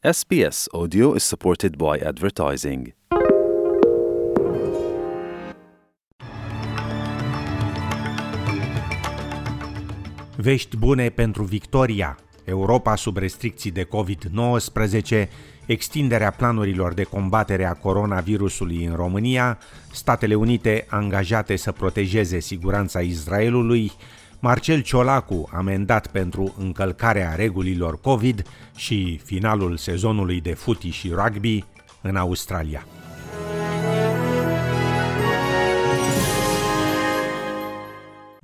SBS Audio is supported by advertising. Vești bune pentru Victoria. Europa sub restricții de COVID-19, extinderea planurilor de combatere a coronavirusului în România, Statele Unite angajate să protejeze siguranța Israelului, Marcel Ciolacu amendat pentru încălcarea regulilor COVID și finalul sezonului de futi și rugby în Australia.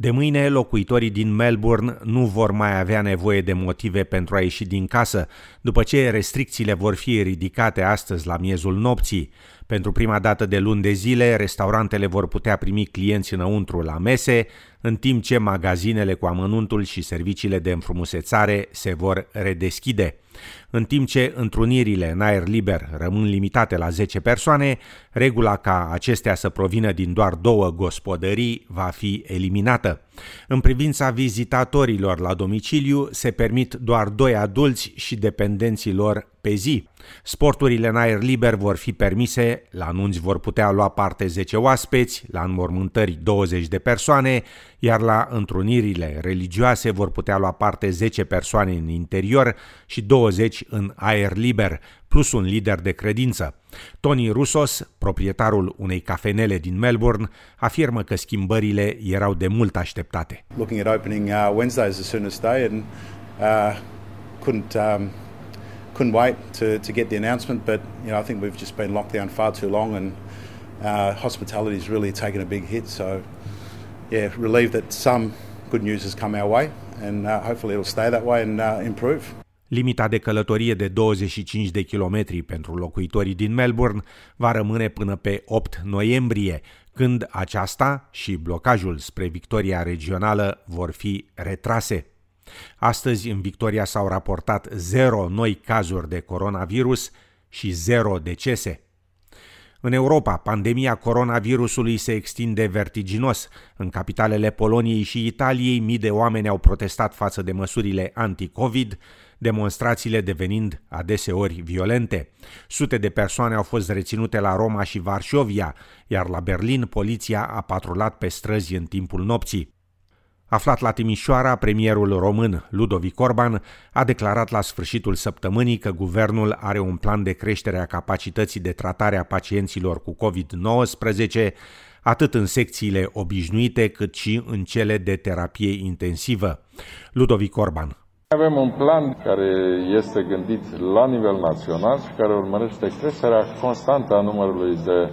De mâine, locuitorii din Melbourne nu vor mai avea nevoie de motive pentru a ieși din casă, după ce restricțiile vor fi ridicate astăzi la miezul nopții. Pentru prima dată de luni de zile, restaurantele vor putea primi clienți înăuntru la mese, în timp ce magazinele cu amănuntul și serviciile de înfrumusețare se vor redeschide. În timp ce întrunirile în aer liber rămân limitate la 10 persoane, regula ca acestea să provină din doar două gospodării va fi eliminată. În privința vizitatorilor la domiciliu, se permit doar doi adulți și dependenții lor pe zi. Sporturile în aer liber vor fi permise, la anunți vor putea lua parte 10 oaspeți, la înmormântări 20 de persoane, iar la întrunirile religioase vor putea lua parte 10 persoane în interior și 20 în aer liber, plus un lider de credință. Tony Russos, proprietarul unei cafenele din Melbourne, afirmă că schimbările erau de mult așteptate. Looking at opening uh, Wednesday as the soonest day and uh, couldn't um, couldn't wait to, to get the announcement, but you know I think we've just been locked down far too long and uh, hospitality has really taken a big hit. So yeah, relieved that some good news has come our way and uh, hopefully it'll stay that way and uh, improve. Limita de călătorie de 25 de kilometri pentru locuitorii din Melbourne va rămâne până pe 8 noiembrie, când aceasta și blocajul spre Victoria Regională vor fi retrase. Astăzi în Victoria s-au raportat 0 noi cazuri de coronavirus și 0 decese. În Europa, pandemia coronavirusului se extinde vertiginos. În capitalele Poloniei și Italiei, mii de oameni au protestat față de măsurile anti-COVID, demonstrațiile devenind adeseori violente. Sute de persoane au fost reținute la Roma și Varșovia, iar la Berlin poliția a patrulat pe străzi în timpul nopții. Aflat la Timișoara, premierul român Ludovic Orban a declarat la sfârșitul săptămânii că guvernul are un plan de creștere a capacității de tratare a pacienților cu COVID-19, atât în secțiile obișnuite cât și în cele de terapie intensivă. Ludovic Orban. Avem un plan care este gândit la nivel național și care urmărește creșterea constantă a numărului de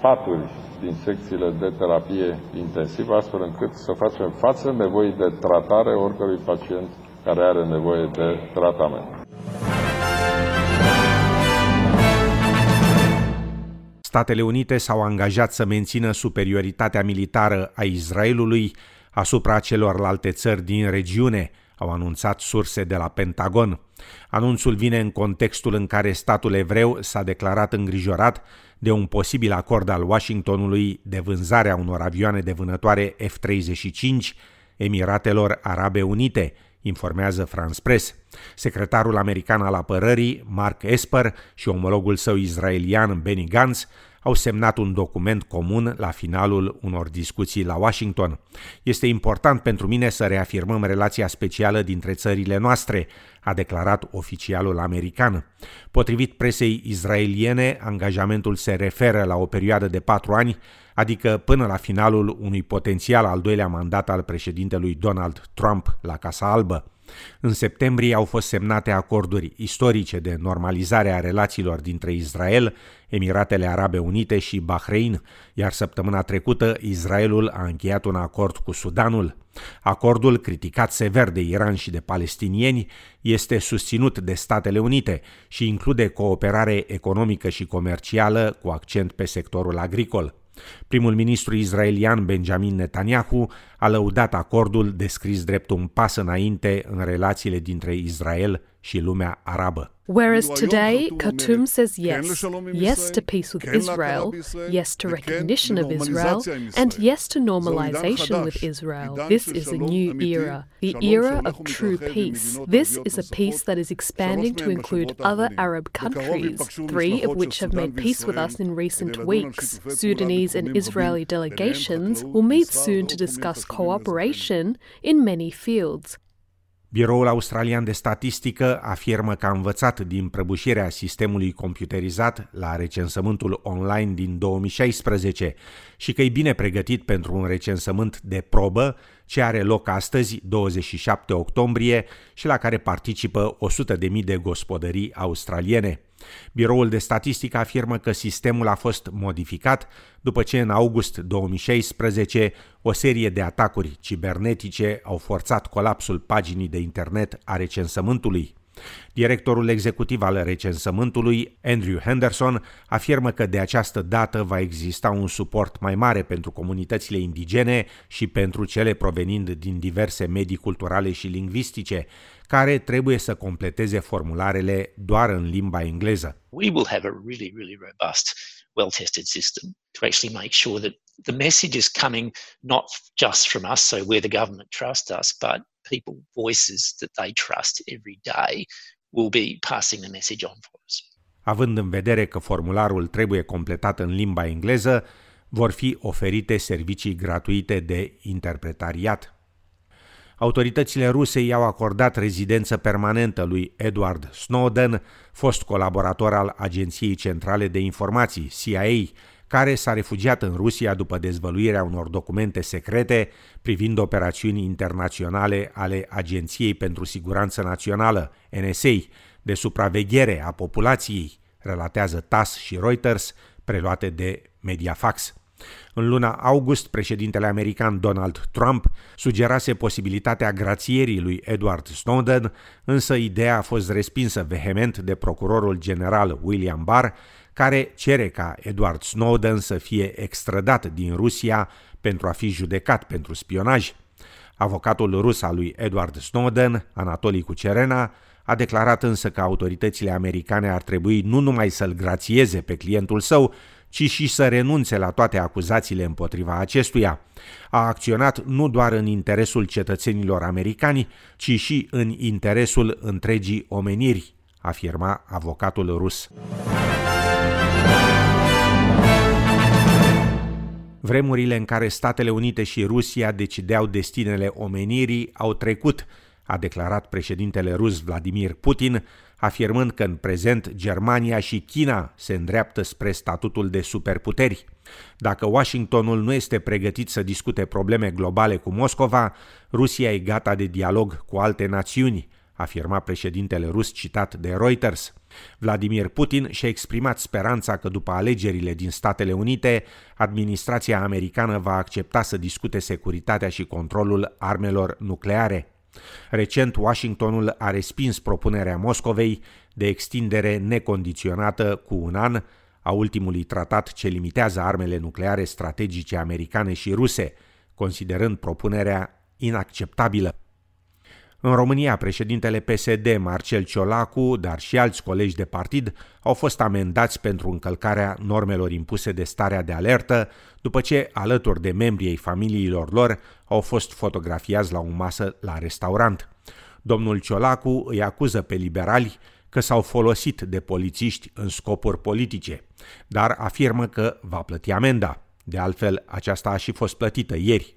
paturi din secțiile de terapie intensivă, astfel încât să facem față nevoii de tratare oricărui pacient care are nevoie de tratament. Statele Unite s-au angajat să mențină superioritatea militară a Israelului asupra celorlalte țări din regiune, au anunțat surse de la Pentagon. Anunțul vine în contextul în care statul evreu s-a declarat îngrijorat de un posibil acord al Washingtonului de vânzarea unor avioane de vânătoare F-35 Emiratelor Arabe Unite, informează France Press. Secretarul american al apărării, Mark Esper, și omologul său israelian, Benny Gantz, au semnat un document comun la finalul unor discuții la Washington. Este important pentru mine să reafirmăm relația specială dintre țările noastre, a declarat oficialul american. Potrivit presei izraeliene, angajamentul se referă la o perioadă de patru ani, adică până la finalul unui potențial al doilea mandat al președintelui Donald Trump la Casa Albă. În septembrie au fost semnate acorduri istorice de normalizare a relațiilor dintre Israel, Emiratele Arabe Unite și Bahrain, iar săptămâna trecută Israelul a încheiat un acord cu Sudanul. Acordul, criticat sever de Iran și de palestinieni, este susținut de Statele Unite și include cooperare economică și comercială cu accent pe sectorul agricol. Primul ministru israelian Benjamin Netanyahu a lăudat acordul descris drept un pas înainte în relațiile dintre Israel și lumea arabă. Whereas today, Khartoum says yes. Yes to peace with Israel, yes to recognition of Israel, and yes to normalization with Israel. This is a new era, the era of true peace. This is a peace that is expanding to include other Arab countries, three of which have made peace with us in recent weeks. Sudanese and Israeli delegations will meet soon to discuss cooperation in many fields. Biroul Australian de Statistică afirmă că a învățat din prăbușirea sistemului computerizat la recensământul online din 2016 și că e bine pregătit pentru un recensământ de probă ce are loc astăzi, 27 octombrie, și la care participă 100.000 de gospodării australiene. Biroul de statistică afirmă că sistemul a fost modificat după ce în august 2016 o serie de atacuri cibernetice au forțat colapsul paginii de internet a recensământului. Directorul executiv al recensământului, Andrew Henderson, afirmă că de această dată va exista un suport mai mare pentru comunitățile indigene și pentru cele provenind din diverse medii culturale și lingvistice, care trebuie să completeze formularele doar în limba engleză. We will have a really, really robust, well-tested system to actually make sure that the message is coming not just from us, so we're the government trust us, but people voices that they trust every day will be passing the message on for us. Având în vedere că formularul trebuie completat în limba engleză, vor fi oferite servicii gratuite de interpretariat. Autoritățile ruse i-au acordat rezidență permanentă lui Edward Snowden, fost colaborator al Agenției Centrale de Informații, CIA, care s-a refugiat în Rusia după dezvăluirea unor documente secrete privind operațiuni internaționale ale Agenției pentru Siguranță Națională, NSA, de supraveghere a populației, relatează TASS și Reuters, preluate de Mediafax. În luna august, președintele american Donald Trump sugerase posibilitatea grațierii lui Edward Snowden, însă ideea a fost respinsă vehement de procurorul general William Barr, care cere ca Edward Snowden să fie extradat din Rusia pentru a fi judecat pentru spionaj. Avocatul rus al lui Edward Snowden, Anatolii Cucerena, a declarat însă că autoritățile americane ar trebui nu numai să-l grațieze pe clientul său, ci și să renunțe la toate acuzațiile împotriva acestuia. A acționat nu doar în interesul cetățenilor americani, ci și în interesul întregii omeniri, afirma avocatul rus. Vremurile în care Statele Unite și Rusia decideau destinele omenirii au trecut, a declarat președintele rus Vladimir Putin, afirmând că în prezent Germania și China se îndreaptă spre statutul de superputeri. Dacă Washingtonul nu este pregătit să discute probleme globale cu Moscova, Rusia e gata de dialog cu alte națiuni, afirma președintele rus citat de Reuters. Vladimir Putin și-a exprimat speranța că după alegerile din Statele Unite, administrația americană va accepta să discute securitatea și controlul armelor nucleare. Recent, Washingtonul a respins propunerea Moscovei de extindere necondiționată cu un an a ultimului tratat ce limitează armele nucleare strategice americane și ruse, considerând propunerea inacceptabilă. În România, președintele PSD, Marcel Ciolacu, dar și alți colegi de partid, au fost amendați pentru încălcarea normelor impuse de starea de alertă, după ce, alături de membrii ai familiilor lor, au fost fotografiați la o masă la restaurant. Domnul Ciolacu îi acuză pe liberali că s-au folosit de polițiști în scopuri politice, dar afirmă că va plăti amenda. De altfel, aceasta a și fost plătită ieri.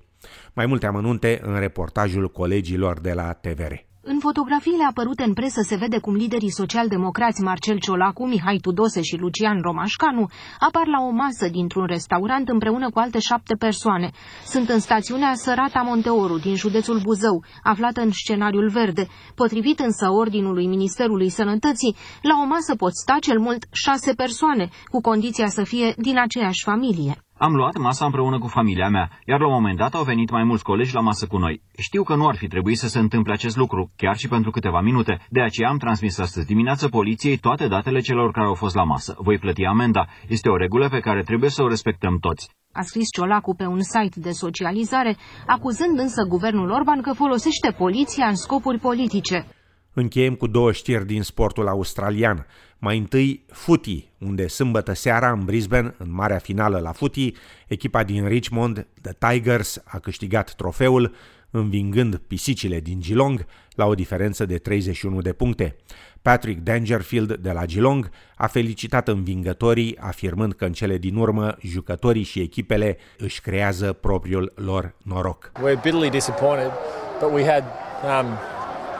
Mai multe amănunte în reportajul colegilor de la TVR. În fotografiile apărute în presă se vede cum liderii social-democrați Marcel Ciolacu, Mihai Tudose și Lucian Romașcanu apar la o masă dintr-un restaurant împreună cu alte șapte persoane. Sunt în stațiunea Sărata Monteoru din județul Buzău, aflată în scenariul verde. Potrivit însă ordinului Ministerului Sănătății, la o masă pot sta cel mult șase persoane, cu condiția să fie din aceeași familie. Am luat masa împreună cu familia mea, iar la un moment dat au venit mai mulți colegi la masă cu noi. Știu că nu ar fi trebuit să se întâmple acest lucru, chiar și pentru câteva minute. De aceea am transmis astăzi dimineață poliției toate datele celor care au fost la masă. Voi plăti amenda. Este o regulă pe care trebuie să o respectăm toți. A scris Ciolacu pe un site de socializare, acuzând însă guvernul Orban că folosește poliția în scopuri politice. Încheiem cu două știri din sportul australian. Mai întâi, footy, unde sâmbătă seara în Brisbane, în marea finală la footy, echipa din Richmond, The Tigers, a câștigat trofeul, învingând pisicile din Geelong la o diferență de 31 de puncte. Patrick Dangerfield de la Geelong a felicitat învingătorii, afirmând că în cele din urmă jucătorii și echipele își creează propriul lor noroc. We're bitterly disappointed, but we had um,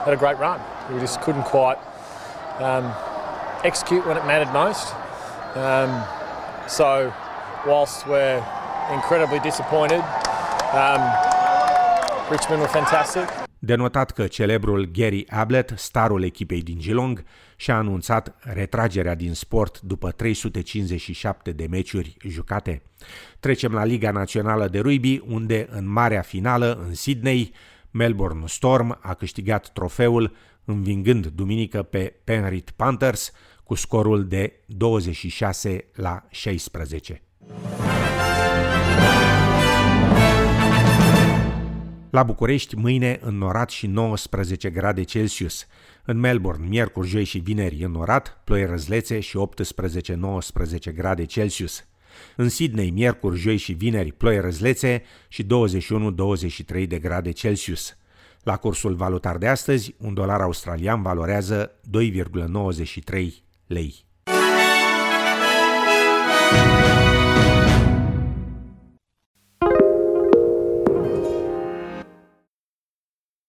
had a great run. We just couldn't quite um, execute when it mattered most. Um, so, whilst we're incredibly disappointed, um, Richmond were fantastic. Denotat că celebrul Gary Ablett, starul echipei din Geelong, și-a anunțat retragerea din sport după 357 de meciuri jucate. Trecem la Liga Națională de Rugby, unde în marea finală, în Sydney, Melbourne Storm a câștigat trofeul învingând duminică pe Penrith Panthers cu scorul de 26 la 16. La București, mâine înnorat și 19 grade Celsius. În Melbourne, miercuri, joi și vineri înnorat, ploi răzlețe și 18-19 grade Celsius. În Sydney, miercuri, joi și vineri, ploi răzlețe și 21-23 de grade Celsius. La cursul valutar de astăzi, un dolar australian valorează 2,93 lei.